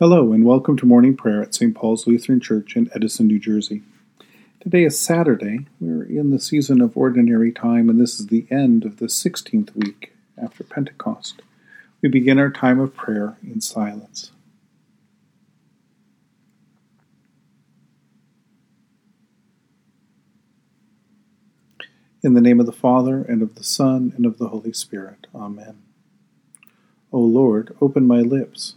Hello, and welcome to morning prayer at St. Paul's Lutheran Church in Edison, New Jersey. Today is Saturday. We're in the season of ordinary time, and this is the end of the 16th week after Pentecost. We begin our time of prayer in silence. In the name of the Father, and of the Son, and of the Holy Spirit. Amen. O Lord, open my lips,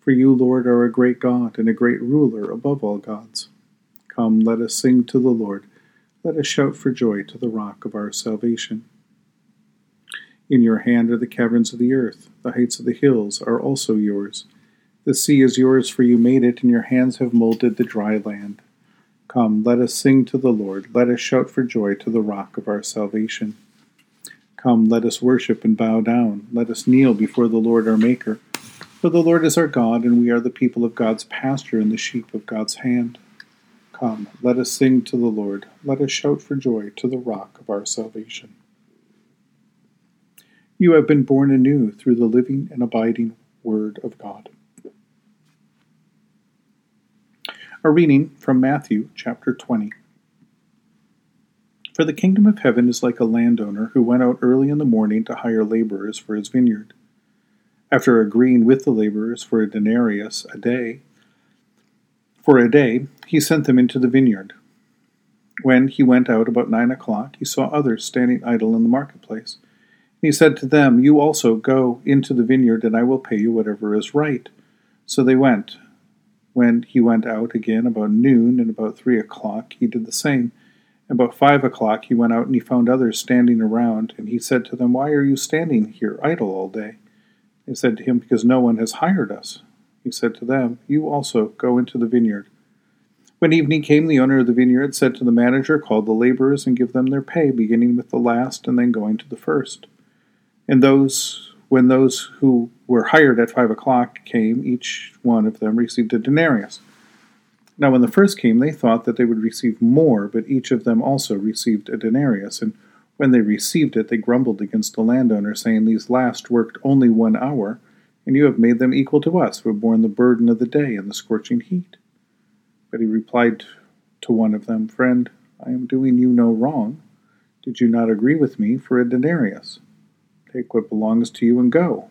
For you, Lord, are a great God and a great ruler above all gods. Come, let us sing to the Lord. Let us shout for joy to the rock of our salvation. In your hand are the caverns of the earth, the heights of the hills are also yours. The sea is yours, for you made it, and your hands have molded the dry land. Come, let us sing to the Lord, let us shout for joy to the rock of our salvation. Come, let us worship and bow down. Let us kneel before the Lord our Maker. For the Lord is our God, and we are the people of God's pasture and the sheep of God's hand. Come, let us sing to the Lord. Let us shout for joy to the rock of our salvation. You have been born anew through the living and abiding Word of God. A reading from Matthew chapter 20. For the kingdom of heaven is like a landowner who went out early in the morning to hire laborers for his vineyard. After agreeing with the laborers for a denarius a day, for a day, he sent them into the vineyard. When he went out about nine o'clock, he saw others standing idle in the marketplace. He said to them, You also go into the vineyard, and I will pay you whatever is right. So they went. When he went out again about noon and about three o'clock, he did the same. About five o'clock he went out and he found others standing around, and he said to them, Why are you standing here idle all day? They said to him, Because no one has hired us. He said to them, You also go into the vineyard. When evening came, the owner of the vineyard said to the manager, Call the laborers and give them their pay, beginning with the last and then going to the first. And those, when those who were hired at five o'clock came, each one of them received a denarius. Now, when the first came, they thought that they would receive more, but each of them also received a denarius. And when they received it, they grumbled against the landowner, saying, These last worked only one hour, and you have made them equal to us, who have borne the burden of the day and the scorching heat. But he replied to one of them, Friend, I am doing you no wrong. Did you not agree with me for a denarius? Take what belongs to you and go.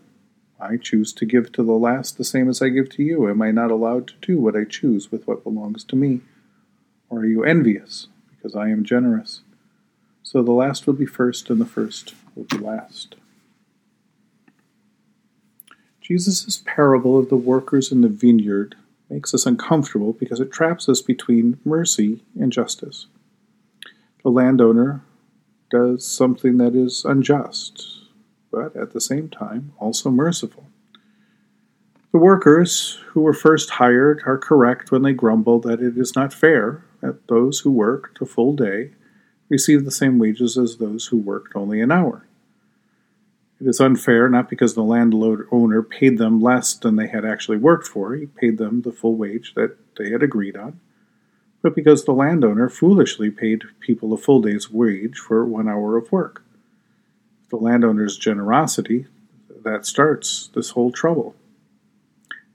I choose to give to the last the same as I give to you. Am I not allowed to do what I choose with what belongs to me? Or are you envious because I am generous? So the last will be first, and the first will be last. Jesus' parable of the workers in the vineyard makes us uncomfortable because it traps us between mercy and justice. The landowner does something that is unjust, but at the same time also merciful. The workers who were first hired are correct when they grumble that it is not fair that those who worked a full day receive the same wages as those who worked only an hour. It is unfair not because the landowner paid them less than they had actually worked for, he paid them the full wage that they had agreed on, but because the landowner foolishly paid people a full day's wage for one hour of work the landowner's generosity that starts this whole trouble.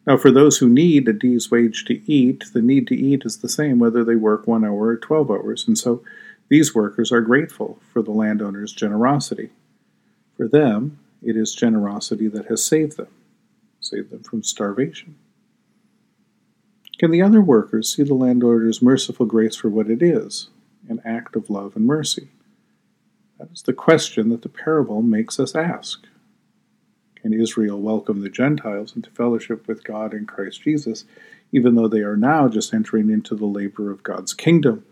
Now, for those who need a day's wage to eat, the need to eat is the same whether they work one hour or 12 hours, and so these workers are grateful for the landowner's generosity. For them, it is generosity that has saved them, saved them from starvation. Can the other workers see the landowner's merciful grace for what it is an act of love and mercy? That is the question that the parable makes us ask. Can Israel welcome the Gentiles into fellowship with God in Christ Jesus, even though they are now just entering into the labor of God's kingdom,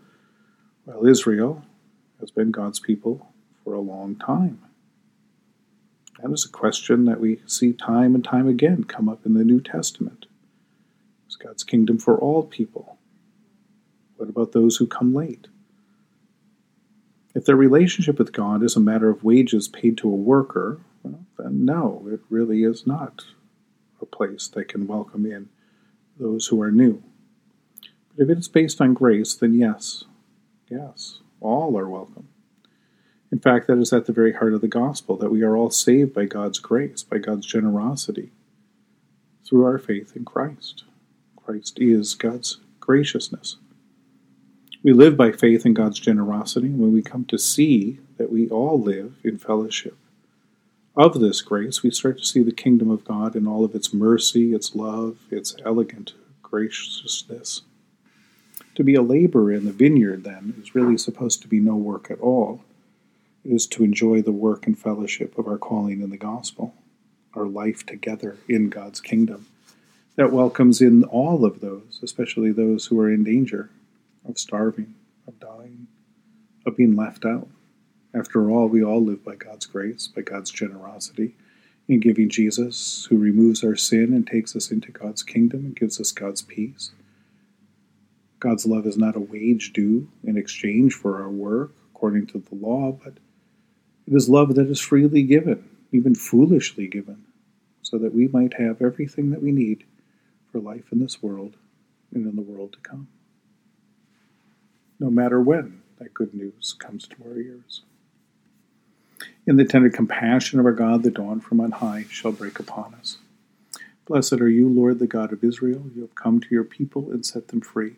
while Israel has been God's people for a long time? That is a question that we see time and time again come up in the New Testament. Is God's kingdom for all people? What about those who come late? If their relationship with God is a matter of wages paid to a worker, well, then no, it really is not a place that can welcome in those who are new. But if it is based on grace, then yes, yes, all are welcome. In fact, that is at the very heart of the gospel that we are all saved by God's grace, by God's generosity, through our faith in Christ. Christ is God's graciousness. We live by faith in God's generosity when we come to see that we all live in fellowship. Of this grace, we start to see the kingdom of God in all of its mercy, its love, its elegant graciousness. To be a laborer in the vineyard, then, is really supposed to be no work at all. It is to enjoy the work and fellowship of our calling in the gospel, our life together in God's kingdom. That welcomes in all of those, especially those who are in danger of starving, of dying, of being left out. After all, we all live by God's grace, by God's generosity, in giving Jesus, who removes our sin and takes us into God's kingdom and gives us God's peace. God's love is not a wage due in exchange for our work according to the law, but it is love that is freely given, even foolishly given, so that we might have everything that we need for life in this world and in the world to come no matter when that good news comes to our ears. In the tender compassion of our God, the dawn from on high shall break upon us. Blessed are you, Lord, the God of Israel. You have come to your people and set them free.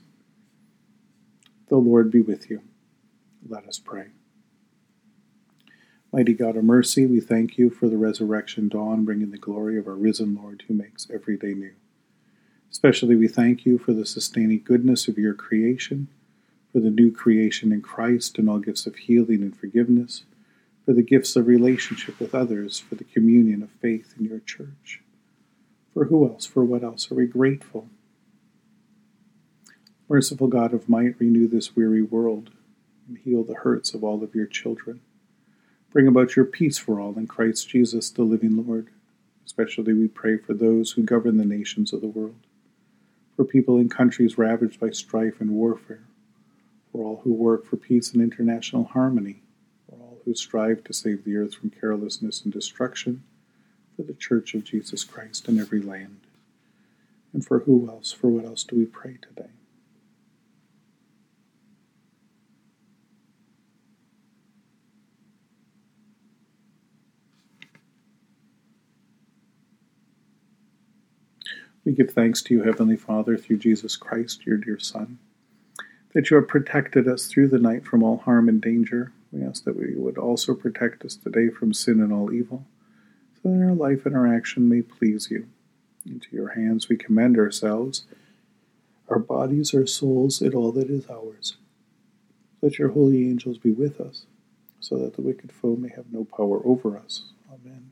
The Lord be with you. Let us pray. Mighty God of mercy, we thank you for the resurrection dawn, bringing the glory of our risen Lord who makes every day new. Especially, we thank you for the sustaining goodness of your creation, for the new creation in Christ and all gifts of healing and forgiveness, for the gifts of relationship with others, for the communion of faith in your church. For who else, for what else are we grateful? Merciful God of might, renew this weary world and heal the hurts of all of your children. Bring about your peace for all in Christ Jesus, the living Lord. Especially we pray for those who govern the nations of the world for people in countries ravaged by strife and warfare, for all who work for peace and international harmony, for all who strive to save the earth from carelessness and destruction, for the Church of Jesus Christ in every land. And for who else? For what else do we pray today? We give thanks to you, Heavenly Father, through Jesus Christ, your dear Son, that you have protected us through the night from all harm and danger. We ask that we would also protect us today from sin and all evil, so that our life and our action may please you. Into your hands we commend ourselves, our bodies, our souls, and all that is ours. Let your holy angels be with us, so that the wicked foe may have no power over us. Amen.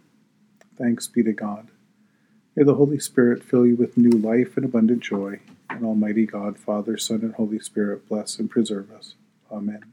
Thanks be to God. May the Holy Spirit fill you with new life and abundant joy, and Almighty God, Father, Son, and Holy Spirit bless and preserve us. Amen.